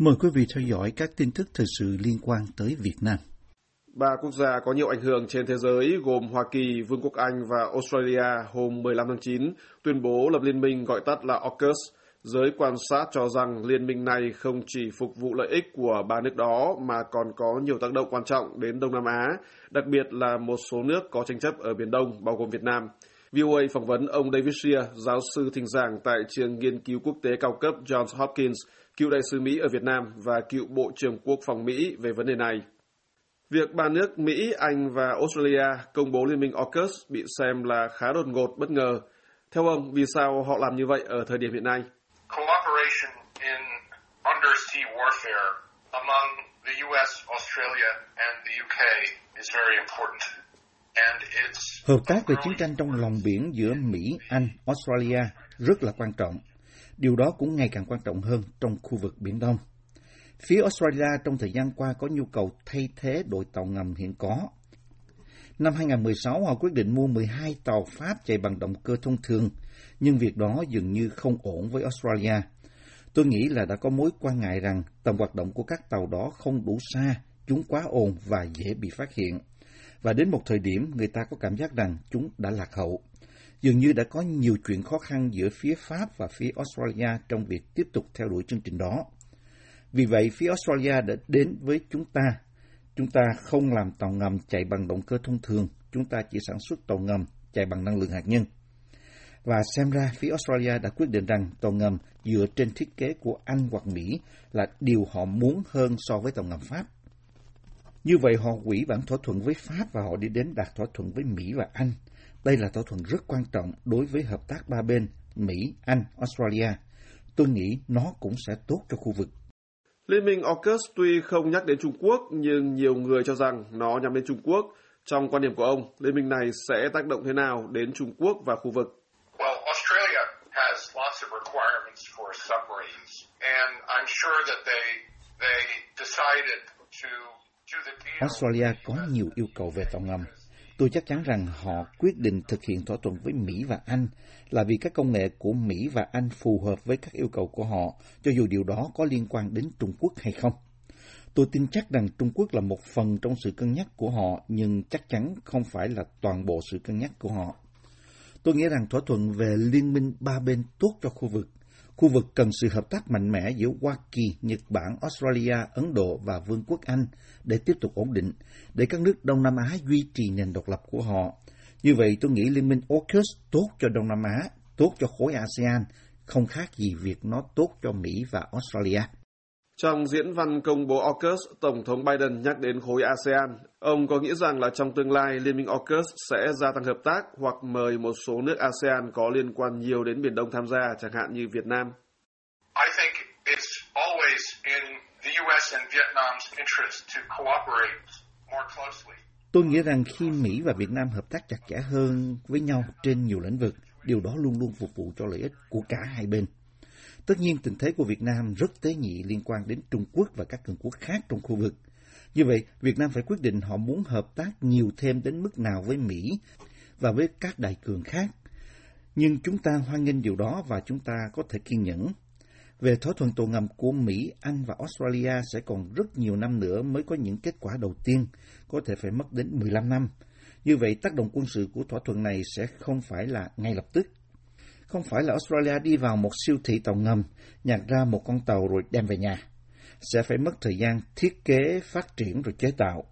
Mời quý vị theo dõi các tin tức thời sự liên quan tới Việt Nam. Ba quốc gia có nhiều ảnh hưởng trên thế giới gồm Hoa Kỳ, Vương quốc Anh và Australia hôm 15 tháng 9 tuyên bố lập liên minh gọi tắt là AUKUS. Giới quan sát cho rằng liên minh này không chỉ phục vụ lợi ích của ba nước đó mà còn có nhiều tác động quan trọng đến Đông Nam Á, đặc biệt là một số nước có tranh chấp ở Biển Đông, bao gồm Việt Nam. VOA phỏng vấn ông David Shear, giáo sư thỉnh giảng tại trường nghiên cứu quốc tế cao cấp Johns Hopkins, cựu đại sứ Mỹ ở Việt Nam và cựu Bộ trưởng Quốc phòng Mỹ về vấn đề này. Việc ba nước Mỹ, Anh và Australia công bố Liên minh AUKUS bị xem là khá đột ngột, bất ngờ. Theo ông, vì sao họ làm như vậy ở thời điểm hiện nay? Cooperation in undersea warfare among the US, Australia and the UK is very important. Hợp tác về chiến tranh trong lòng biển giữa Mỹ, Anh, Australia rất là quan trọng. Điều đó cũng ngày càng quan trọng hơn trong khu vực Biển Đông. Phía Australia trong thời gian qua có nhu cầu thay thế đội tàu ngầm hiện có. Năm 2016, họ quyết định mua 12 tàu Pháp chạy bằng động cơ thông thường, nhưng việc đó dường như không ổn với Australia. Tôi nghĩ là đã có mối quan ngại rằng tầm hoạt động của các tàu đó không đủ xa, chúng quá ồn và dễ bị phát hiện. Và đến một thời điểm, người ta có cảm giác rằng chúng đã lạc hậu. Dường như đã có nhiều chuyện khó khăn giữa phía Pháp và phía Australia trong việc tiếp tục theo đuổi chương trình đó. Vì vậy, phía Australia đã đến với chúng ta. Chúng ta không làm tàu ngầm chạy bằng động cơ thông thường, chúng ta chỉ sản xuất tàu ngầm chạy bằng năng lượng hạt nhân. Và xem ra phía Australia đã quyết định rằng tàu ngầm dựa trên thiết kế của Anh hoặc Mỹ là điều họ muốn hơn so với tàu ngầm Pháp. Như vậy họ hủy bản thỏa thuận với Pháp và họ đi đến đạt thỏa thuận với Mỹ và Anh. Đây là thỏa thuận rất quan trọng đối với hợp tác ba bên Mỹ, Anh, Australia. Tôi nghĩ nó cũng sẽ tốt cho khu vực. Liên minh AUKUS tuy không nhắc đến Trung Quốc, nhưng nhiều người cho rằng nó nhắm đến Trung Quốc. Trong quan điểm của ông, liên minh này sẽ tác động thế nào đến Trung Quốc và khu vực? Well, Australia has lots of requirements for submarines, and I'm sure that they they decided to Australia có nhiều yêu cầu về tàu ngầm. Tôi chắc chắn rằng họ quyết định thực hiện thỏa thuận với Mỹ và Anh là vì các công nghệ của Mỹ và Anh phù hợp với các yêu cầu của họ, cho dù điều đó có liên quan đến Trung Quốc hay không. Tôi tin chắc rằng Trung Quốc là một phần trong sự cân nhắc của họ, nhưng chắc chắn không phải là toàn bộ sự cân nhắc của họ. Tôi nghĩ rằng thỏa thuận về liên minh ba bên tốt cho khu vực. Khu vực cần sự hợp tác mạnh mẽ giữa Hoa Kỳ, Nhật Bản, Australia, Ấn Độ và Vương quốc Anh để tiếp tục ổn định, để các nước Đông Nam Á duy trì nền độc lập của họ. Như vậy, tôi nghĩ Liên minh AUKUS tốt cho Đông Nam Á, tốt cho khối ASEAN, không khác gì việc nó tốt cho Mỹ và Australia. Trong diễn văn công bố AUKUS, Tổng thống Biden nhắc đến khối ASEAN. Ông có nghĩ rằng là trong tương lai Liên minh AUKUS sẽ gia tăng hợp tác hoặc mời một số nước ASEAN có liên quan nhiều đến Biển Đông tham gia, chẳng hạn như Việt Nam? I think it's always in the US and Vietnam's interest to cooperate more closely. Tôi nghĩ rằng khi Mỹ và Việt Nam hợp tác chặt chẽ hơn với nhau trên nhiều lĩnh vực, điều đó luôn luôn phục vụ cho lợi ích của cả hai bên. Tất nhiên tình thế của Việt Nam rất tế nhị liên quan đến Trung Quốc và các cường quốc khác trong khu vực. Như vậy, Việt Nam phải quyết định họ muốn hợp tác nhiều thêm đến mức nào với Mỹ và với các đại cường khác. Nhưng chúng ta hoan nghênh điều đó và chúng ta có thể kiên nhẫn. Về thỏa thuận tàu ngầm của Mỹ, Anh và Australia sẽ còn rất nhiều năm nữa mới có những kết quả đầu tiên, có thể phải mất đến 15 năm. Như vậy, tác động quân sự của thỏa thuận này sẽ không phải là ngay lập tức. Không phải là Australia đi vào một siêu thị tàu ngầm, nhặt ra một con tàu rồi đem về nhà. Sẽ phải mất thời gian thiết kế, phát triển rồi chế tạo.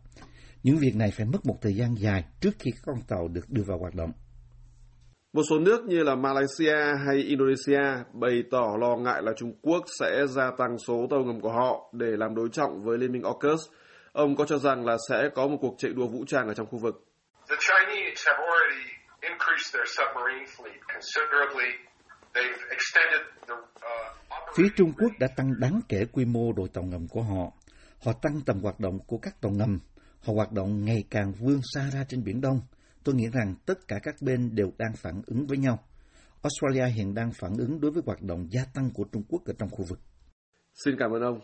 Những việc này phải mất một thời gian dài trước khi con tàu được đưa vào hoạt động. Một số nước như là Malaysia hay Indonesia bày tỏ lo ngại là Trung Quốc sẽ gia tăng số tàu ngầm của họ để làm đối trọng với Liên minh AUKUS. Ông có cho rằng là sẽ có một cuộc chạy đua vũ trang ở trong khu vực. The Chinese have already increased their submarine fleet considerably. They've extended the uh, Phía Trung Quốc đã tăng đáng kể quy mô đội tàu ngầm của họ. Họ tăng tầm hoạt động của các tàu ngầm. Họ hoạt động ngày càng vươn xa ra trên Biển Đông. Tôi nghĩ rằng tất cả các bên đều đang phản ứng với nhau. Australia hiện đang phản ứng đối với hoạt động gia tăng của Trung Quốc ở trong khu vực. Xin cảm ơn ông.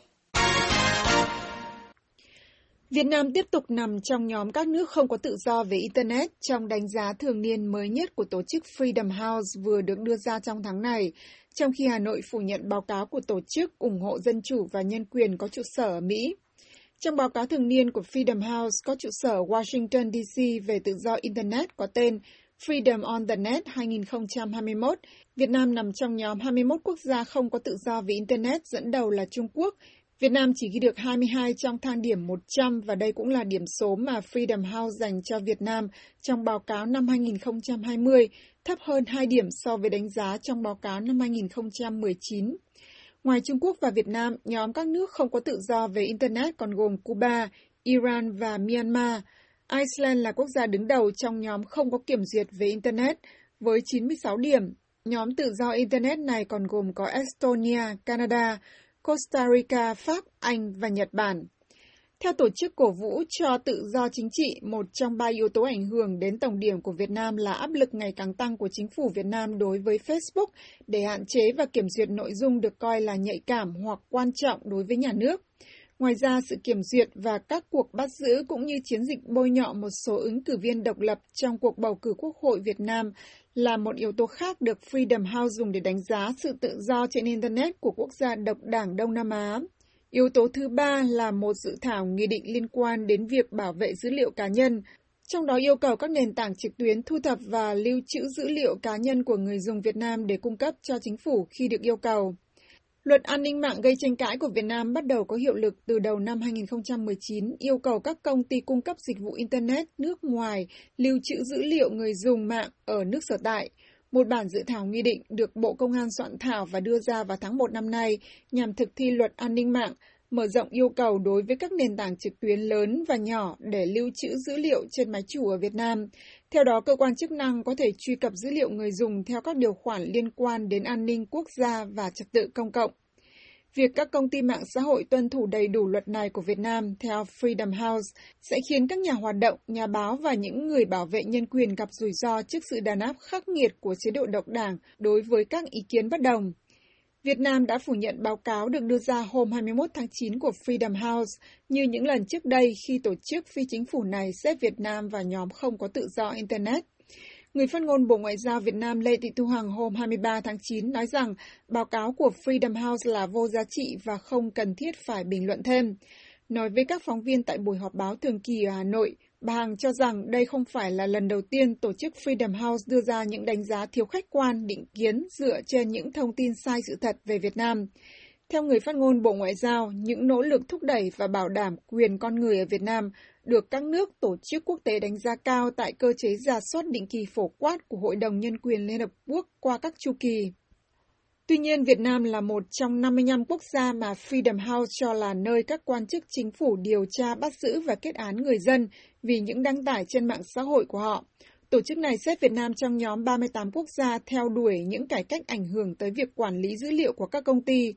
Việt Nam tiếp tục nằm trong nhóm các nước không có tự do về Internet trong đánh giá thường niên mới nhất của tổ chức Freedom House vừa được đưa ra trong tháng này, trong khi Hà Nội phủ nhận báo cáo của tổ chức ủng hộ dân chủ và nhân quyền có trụ sở ở Mỹ. Trong báo cáo thường niên của Freedom House có trụ sở Washington, DC về tự do Internet có tên Freedom on the Net 2021, Việt Nam nằm trong nhóm 21 quốc gia không có tự do về Internet dẫn đầu là Trung Quốc, Việt Nam chỉ ghi được 22 trong thang điểm 100 và đây cũng là điểm số mà Freedom House dành cho Việt Nam trong báo cáo năm 2020, thấp hơn 2 điểm so với đánh giá trong báo cáo năm 2019. Ngoài Trung Quốc và Việt Nam, nhóm các nước không có tự do về Internet còn gồm Cuba, Iran và Myanmar. Iceland là quốc gia đứng đầu trong nhóm không có kiểm duyệt về Internet với 96 điểm. Nhóm tự do Internet này còn gồm có Estonia, Canada, Costa Rica, Pháp, Anh và Nhật Bản. Theo tổ chức cổ vũ cho tự do chính trị, một trong ba yếu tố ảnh hưởng đến tổng điểm của Việt Nam là áp lực ngày càng tăng của chính phủ Việt Nam đối với Facebook để hạn chế và kiểm duyệt nội dung được coi là nhạy cảm hoặc quan trọng đối với nhà nước. Ngoài ra, sự kiểm duyệt và các cuộc bắt giữ cũng như chiến dịch bôi nhọ một số ứng cử viên độc lập trong cuộc bầu cử Quốc hội Việt Nam là một yếu tố khác được Freedom House dùng để đánh giá sự tự do trên Internet của quốc gia độc đảng Đông Nam Á. Yếu tố thứ ba là một dự thảo nghị định liên quan đến việc bảo vệ dữ liệu cá nhân, trong đó yêu cầu các nền tảng trực tuyến thu thập và lưu trữ dữ liệu cá nhân của người dùng Việt Nam để cung cấp cho chính phủ khi được yêu cầu. Luật an ninh mạng gây tranh cãi của Việt Nam bắt đầu có hiệu lực từ đầu năm 2019, yêu cầu các công ty cung cấp dịch vụ Internet nước ngoài lưu trữ dữ liệu người dùng mạng ở nước sở tại. Một bản dự thảo nghị định được Bộ Công an soạn thảo và đưa ra vào tháng 1 năm nay nhằm thực thi luật an ninh mạng, mở rộng yêu cầu đối với các nền tảng trực tuyến lớn và nhỏ để lưu trữ dữ liệu trên máy chủ ở Việt Nam. Theo đó, cơ quan chức năng có thể truy cập dữ liệu người dùng theo các điều khoản liên quan đến an ninh quốc gia và trật tự công cộng. Việc các công ty mạng xã hội tuân thủ đầy đủ luật này của Việt Nam theo Freedom House sẽ khiến các nhà hoạt động, nhà báo và những người bảo vệ nhân quyền gặp rủi ro trước sự đàn áp khắc nghiệt của chế độ độc đảng đối với các ý kiến bất đồng. Việt Nam đã phủ nhận báo cáo được đưa ra hôm 21 tháng 9 của Freedom House như những lần trước đây khi tổ chức phi chính phủ này xếp Việt Nam vào nhóm không có tự do Internet. Người phát ngôn Bộ Ngoại giao Việt Nam Lê Thị Thu Hằng hôm 23 tháng 9 nói rằng báo cáo của Freedom House là vô giá trị và không cần thiết phải bình luận thêm. Nói với các phóng viên tại buổi họp báo thường kỳ ở Hà Nội, bà Hằng cho rằng đây không phải là lần đầu tiên tổ chức Freedom House đưa ra những đánh giá thiếu khách quan, định kiến dựa trên những thông tin sai sự thật về Việt Nam. Theo người phát ngôn Bộ Ngoại giao, những nỗ lực thúc đẩy và bảo đảm quyền con người ở Việt Nam được các nước tổ chức quốc tế đánh giá cao tại cơ chế giả soát định kỳ phổ quát của Hội đồng Nhân quyền Liên Hợp Quốc qua các chu kỳ. Tuy nhiên, Việt Nam là một trong 55 quốc gia mà Freedom House cho là nơi các quan chức chính phủ điều tra bắt giữ và kết án người dân vì những đăng tải trên mạng xã hội của họ. Tổ chức này xếp Việt Nam trong nhóm 38 quốc gia theo đuổi những cải cách ảnh hưởng tới việc quản lý dữ liệu của các công ty.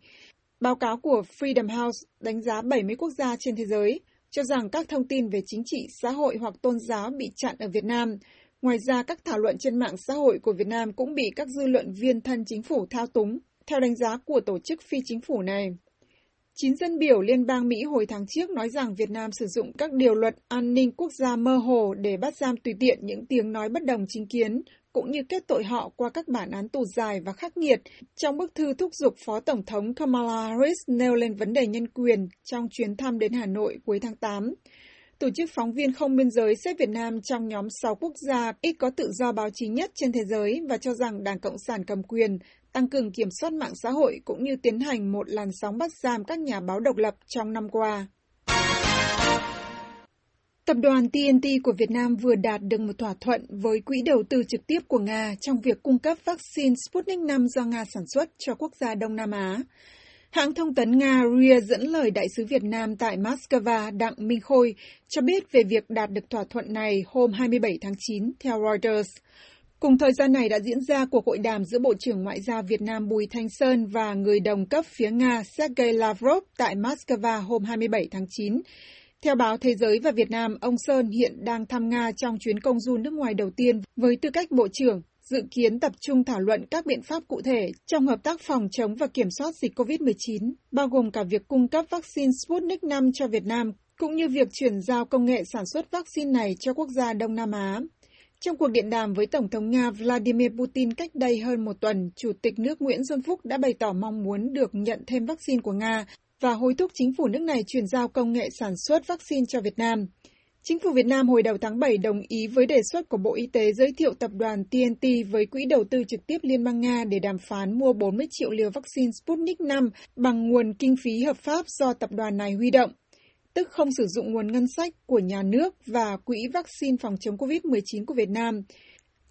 Báo cáo của Freedom House đánh giá 70 quốc gia trên thế giới, cho rằng các thông tin về chính trị, xã hội hoặc tôn giáo bị chặn ở Việt Nam. Ngoài ra, các thảo luận trên mạng xã hội của Việt Nam cũng bị các dư luận viên thân chính phủ thao túng, theo đánh giá của tổ chức phi chính phủ này. Chín dân biểu Liên bang Mỹ hồi tháng trước nói rằng Việt Nam sử dụng các điều luật an ninh quốc gia mơ hồ để bắt giam tùy tiện những tiếng nói bất đồng chính kiến, cũng như kết tội họ qua các bản án tù dài và khắc nghiệt trong bức thư thúc giục Phó Tổng thống Kamala Harris nêu lên vấn đề nhân quyền trong chuyến thăm đến Hà Nội cuối tháng 8. Tổ chức phóng viên không biên giới xếp Việt Nam trong nhóm 6 quốc gia ít có tự do báo chí nhất trên thế giới và cho rằng Đảng Cộng sản cầm quyền, tăng cường kiểm soát mạng xã hội cũng như tiến hành một làn sóng bắt giam các nhà báo độc lập trong năm qua. Tập đoàn TNT của Việt Nam vừa đạt được một thỏa thuận với quỹ đầu tư trực tiếp của Nga trong việc cung cấp vaccine Sputnik V do Nga sản xuất cho quốc gia Đông Nam Á. Hãng thông tấn Nga RIA dẫn lời đại sứ Việt Nam tại Moscow Đặng Minh Khôi cho biết về việc đạt được thỏa thuận này hôm 27 tháng 9 theo Reuters. Cùng thời gian này đã diễn ra cuộc hội đàm giữa Bộ trưởng Ngoại giao Việt Nam Bùi Thanh Sơn và người đồng cấp phía Nga Sergei Lavrov tại Moscow hôm 27 tháng 9 theo báo Thế giới và Việt Nam, ông Sơn hiện đang thăm Nga trong chuyến công du nước ngoài đầu tiên với tư cách Bộ trưởng, dự kiến tập trung thảo luận các biện pháp cụ thể trong hợp tác phòng chống và kiểm soát dịch COVID-19, bao gồm cả việc cung cấp vaccine Sputnik V cho Việt Nam, cũng như việc chuyển giao công nghệ sản xuất vaccine này cho quốc gia Đông Nam Á. Trong cuộc điện đàm với Tổng thống Nga Vladimir Putin cách đây hơn một tuần, Chủ tịch nước Nguyễn Xuân Phúc đã bày tỏ mong muốn được nhận thêm vaccine của Nga và hối thúc chính phủ nước này chuyển giao công nghệ sản xuất vaccine cho Việt Nam. Chính phủ Việt Nam hồi đầu tháng 7 đồng ý với đề xuất của Bộ Y tế giới thiệu tập đoàn TNT với quỹ đầu tư trực tiếp Liên bang Nga để đàm phán mua 40 triệu liều vaccine Sputnik V bằng nguồn kinh phí hợp pháp do tập đoàn này huy động, tức không sử dụng nguồn ngân sách của nhà nước và quỹ vaccine phòng chống COVID-19 của Việt Nam.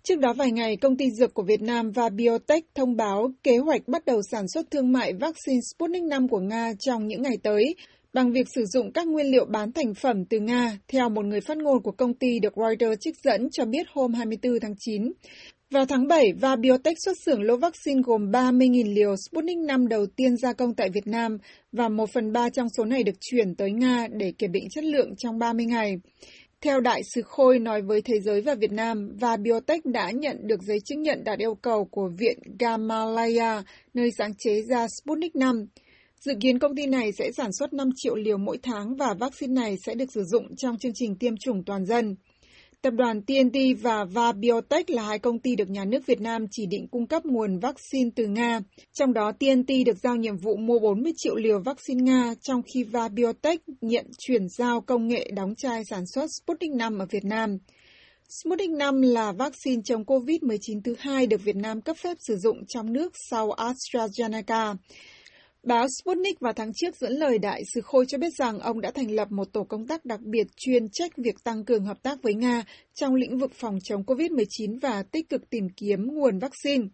Trước đó vài ngày, công ty dược của Việt Nam và Biotech thông báo kế hoạch bắt đầu sản xuất thương mại vaccine Sputnik V của Nga trong những ngày tới, bằng việc sử dụng các nguyên liệu bán thành phẩm từ Nga, theo một người phát ngôn của công ty được Reuters trích dẫn cho biết hôm 24 tháng 9. Vào tháng 7, và Biotech xuất xưởng lô vaccine gồm 30.000 liều Sputnik 5 đầu tiên gia công tại Việt Nam và 1 phần 3 trong số này được chuyển tới Nga để kiểm định chất lượng trong 30 ngày. Theo đại sứ Khôi nói với Thế giới và Việt Nam, và Biotech đã nhận được giấy chứng nhận đạt yêu cầu của Viện Gamalaya, nơi sáng chế ra Sputnik 5. Dự kiến công ty này sẽ sản xuất 5 triệu liều mỗi tháng và vaccine này sẽ được sử dụng trong chương trình tiêm chủng toàn dân. Tập đoàn TNT và Va Biotech là hai công ty được nhà nước Việt Nam chỉ định cung cấp nguồn vaccine từ Nga. Trong đó TNT được giao nhiệm vụ mua 40 triệu liều vaccine Nga, trong khi Va Biotech nhận chuyển giao công nghệ đóng chai sản xuất Sputnik V ở Việt Nam. Sputnik V là vaccine chống COVID-19 thứ hai được Việt Nam cấp phép sử dụng trong nước sau AstraZeneca. Báo Sputnik vào tháng trước dẫn lời đại sứ Khôi cho biết rằng ông đã thành lập một tổ công tác đặc biệt chuyên trách việc tăng cường hợp tác với Nga trong lĩnh vực phòng chống COVID-19 và tích cực tìm kiếm nguồn vaccine.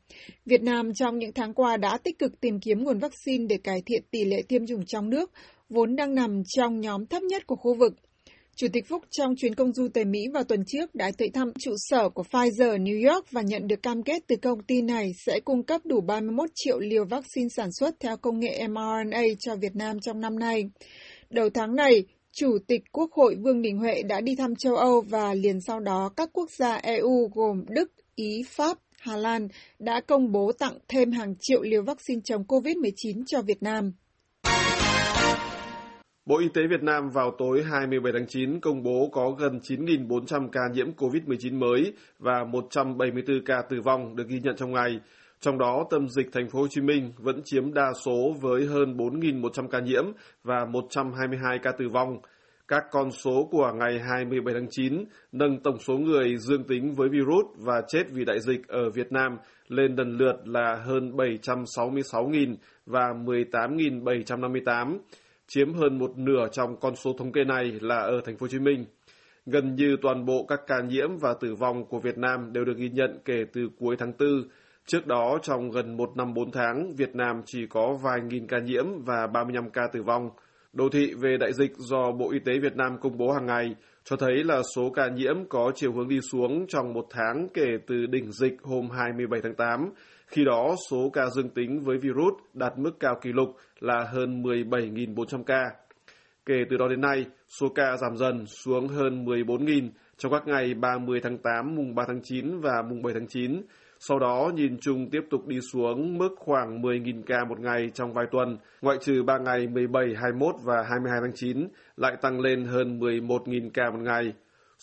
Việt Nam trong những tháng qua đã tích cực tìm kiếm nguồn vaccine để cải thiện tỷ lệ tiêm chủng trong nước, vốn đang nằm trong nhóm thấp nhất của khu vực. Chủ tịch Phúc trong chuyến công du tới Mỹ vào tuần trước đã tới thăm trụ sở của Pfizer New York và nhận được cam kết từ công ty này sẽ cung cấp đủ 31 triệu liều vaccine sản xuất theo công nghệ mRNA cho Việt Nam trong năm nay. Đầu tháng này, Chủ tịch Quốc hội Vương Đình Huệ đã đi thăm châu Âu và liền sau đó các quốc gia EU gồm Đức, Ý, Pháp, Hà Lan đã công bố tặng thêm hàng triệu liều vaccine chống COVID-19 cho Việt Nam. Bộ Y tế Việt Nam vào tối 27 tháng 9 công bố có gần 9.400 ca nhiễm COVID-19 mới và 174 ca tử vong được ghi nhận trong ngày. Trong đó, tâm dịch thành phố Hồ Chí Minh vẫn chiếm đa số với hơn 4.100 ca nhiễm và 122 ca tử vong. Các con số của ngày 27 tháng 9 nâng tổng số người dương tính với virus và chết vì đại dịch ở Việt Nam lên lần lượt là hơn 766.000 và 18.758 chiếm hơn một nửa trong con số thống kê này là ở thành phố Hồ Chí Minh. Gần như toàn bộ các ca nhiễm và tử vong của Việt Nam đều được ghi nhận kể từ cuối tháng 4. Trước đó, trong gần một năm bốn tháng, Việt Nam chỉ có vài nghìn ca nhiễm và 35 ca tử vong. Đồ thị về đại dịch do Bộ Y tế Việt Nam công bố hàng ngày cho thấy là số ca nhiễm có chiều hướng đi xuống trong một tháng kể từ đỉnh dịch hôm 27 tháng 8, khi đó, số ca dương tính với virus đạt mức cao kỷ lục là hơn 17.400 ca. Kể từ đó đến nay, số ca giảm dần xuống hơn 14.000 trong các ngày 30 tháng 8, mùng 3 tháng 9 và mùng 7 tháng 9. Sau đó, nhìn chung tiếp tục đi xuống mức khoảng 10.000 ca một ngày trong vài tuần, ngoại trừ 3 ngày 17, 21 và 22 tháng 9, lại tăng lên hơn 11.000 ca một ngày.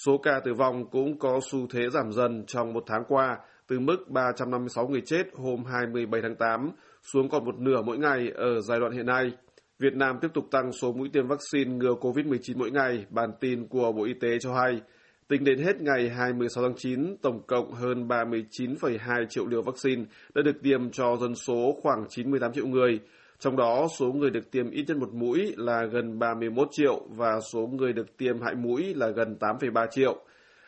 Số ca tử vong cũng có xu thế giảm dần trong một tháng qua, từ mức 356 người chết hôm 27 tháng 8 xuống còn một nửa mỗi ngày ở giai đoạn hiện nay. Việt Nam tiếp tục tăng số mũi tiêm vaccine ngừa COVID-19 mỗi ngày, bản tin của Bộ Y tế cho hay. Tính đến hết ngày 26 tháng 9, tổng cộng hơn 39,2 triệu liều vaccine đã được tiêm cho dân số khoảng 98 triệu người. Trong đó, số người được tiêm ít nhất một mũi là gần 31 triệu và số người được tiêm hai mũi là gần 8,3 triệu.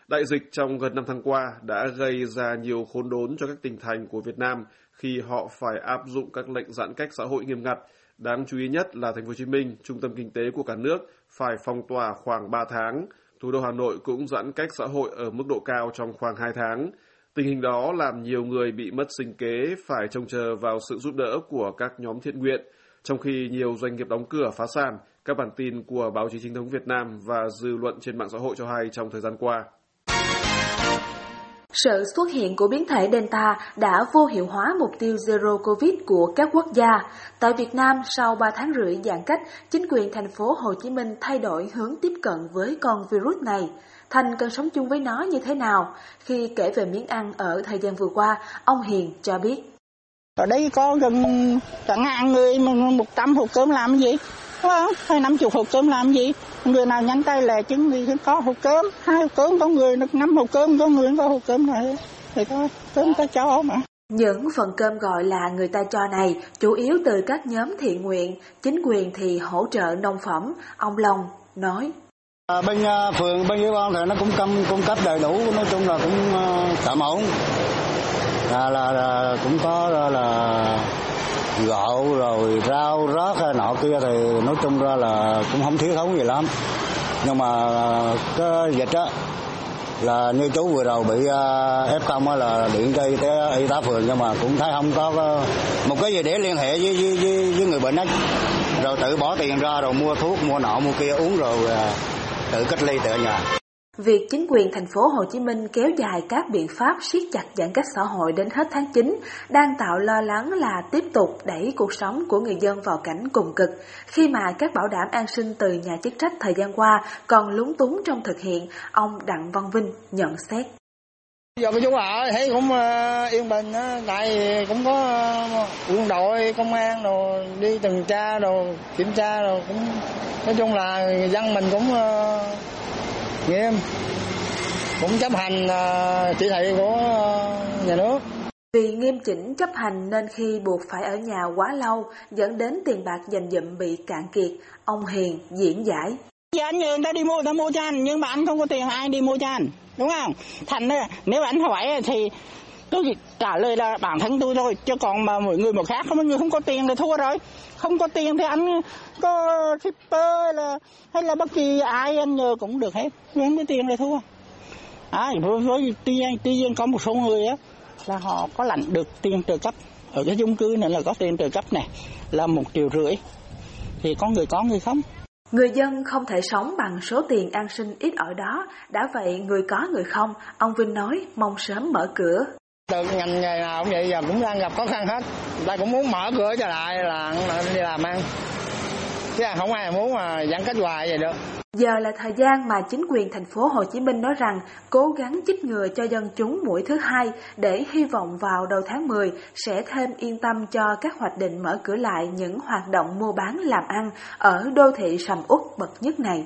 Đại dịch trong gần 5 tháng qua đã gây ra nhiều khốn đốn cho các tỉnh thành của Việt Nam khi họ phải áp dụng các lệnh giãn cách xã hội nghiêm ngặt. Đáng chú ý nhất là thành phố Hồ Chí Minh, trung tâm kinh tế của cả nước, phải phong tỏa khoảng 3 tháng. Thủ đô Hà Nội cũng giãn cách xã hội ở mức độ cao trong khoảng 2 tháng. Tình hình đó làm nhiều người bị mất sinh kế phải trông chờ vào sự giúp đỡ của các nhóm thiện nguyện, trong khi nhiều doanh nghiệp đóng cửa phá sản, các bản tin của báo chí chính thống Việt Nam và dư luận trên mạng xã hội cho hay trong thời gian qua. Sự xuất hiện của biến thể Delta đã vô hiệu hóa mục tiêu Zero Covid của các quốc gia. Tại Việt Nam, sau 3 tháng rưỡi giãn cách, chính quyền thành phố Hồ Chí Minh thay đổi hướng tiếp cận với con virus này. Thành cần sống chung với nó như thế nào? Khi kể về miếng ăn ở thời gian vừa qua, ông Hiền cho biết. Ở đây có gần cả ngàn người, một trăm hộp cơm làm gì? Ờ, Đúng năm chục hộp cơm làm gì? Người nào nhắn tay là chứng thì có hộp cơm, hai hộp cơm, có người được năm hộp cơm, có người có hộp cơm này. Thì thôi, cơm ta cho mà. Những phần cơm gọi là người ta cho này chủ yếu từ các nhóm thiện nguyện, chính quyền thì hỗ trợ nông phẩm. Ông Long nói. À, bên uh, phường, bên ủy ban thì nó cũng cung, cung cấp đầy đủ, nói chung là cũng uh, tạm ổn. Là, là, là cũng có là, là gạo rồi rau rớt hay nọ kia thì nói chung ra là cũng không thiếu thốn gì lắm. Nhưng mà ờ, cái dịch á là như chú vừa rồi bị ờ, f công là điện cho y tế y tá phường nhưng mà cũng thấy không có ờ, một cái gì để liên hệ với với, với, với người bệnh á. Rồi tự bỏ tiền ra rồi mua thuốc mua nọ mua kia uống rồi tự cách ly tại nhà. Việc chính quyền thành phố Hồ Chí Minh kéo dài các biện pháp siết chặt giãn cách xã hội đến hết tháng 9 đang tạo lo lắng là tiếp tục đẩy cuộc sống của người dân vào cảnh cùng cực khi mà các bảo đảm an sinh từ nhà chức trách thời gian qua còn lúng túng trong thực hiện, ông Đặng Văn Vinh nhận xét. Giờ cái chú ở thấy cũng ờ, yên bình á, tại cũng có ờ, quân đội, công an rồi đi tuần tra rồi kiểm tra rồi cũng nói chung là người dân mình cũng ờ, nghiêm cũng chấp hành uh, chỉ thị của uh, nhà nước vì nghiêm chỉnh chấp hành nên khi buộc phải ở nhà quá lâu dẫn đến tiền bạc dành dụm bị cạn kiệt, ông Hiền diễn giải. Dạ anh nhờ người ta đi mua, ta mua cho anh, nhưng mà anh không có tiền ai đi mua cho anh, đúng không? Thành nếu anh hỏi thì tôi trả lời là bản thân tôi thôi, chứ còn mà mọi người một khác không người không có tiền thì thua rồi. Không có tiền thì anh có shipper là hay là bất kỳ ai anh nhờ cũng được hết, không có tiền thì thua. À, với, với tuy, nhiên, tuy nhiên có một số người á là họ có lãnh được tiền trợ cấp. Ở cái chung cư này là có tiền trợ cấp này là một triệu rưỡi. Thì có người có người không? Người dân không thể sống bằng số tiền an sinh ít ỏi đó, đã vậy người có người không, ông Vinh nói mong sớm mở cửa. Từ ngành nghề nào cũng vậy giờ cũng đang gặp khó khăn hết, ta cũng muốn mở cửa trở lại là đi làm ăn. Chứ không ai muốn mà giãn cách hoài vậy được. Giờ là thời gian mà chính quyền thành phố Hồ Chí Minh nói rằng cố gắng chích ngừa cho dân chúng mũi thứ hai để hy vọng vào đầu tháng 10 sẽ thêm yên tâm cho các hoạch định mở cửa lại những hoạt động mua bán làm ăn ở đô thị sầm uất bậc nhất này.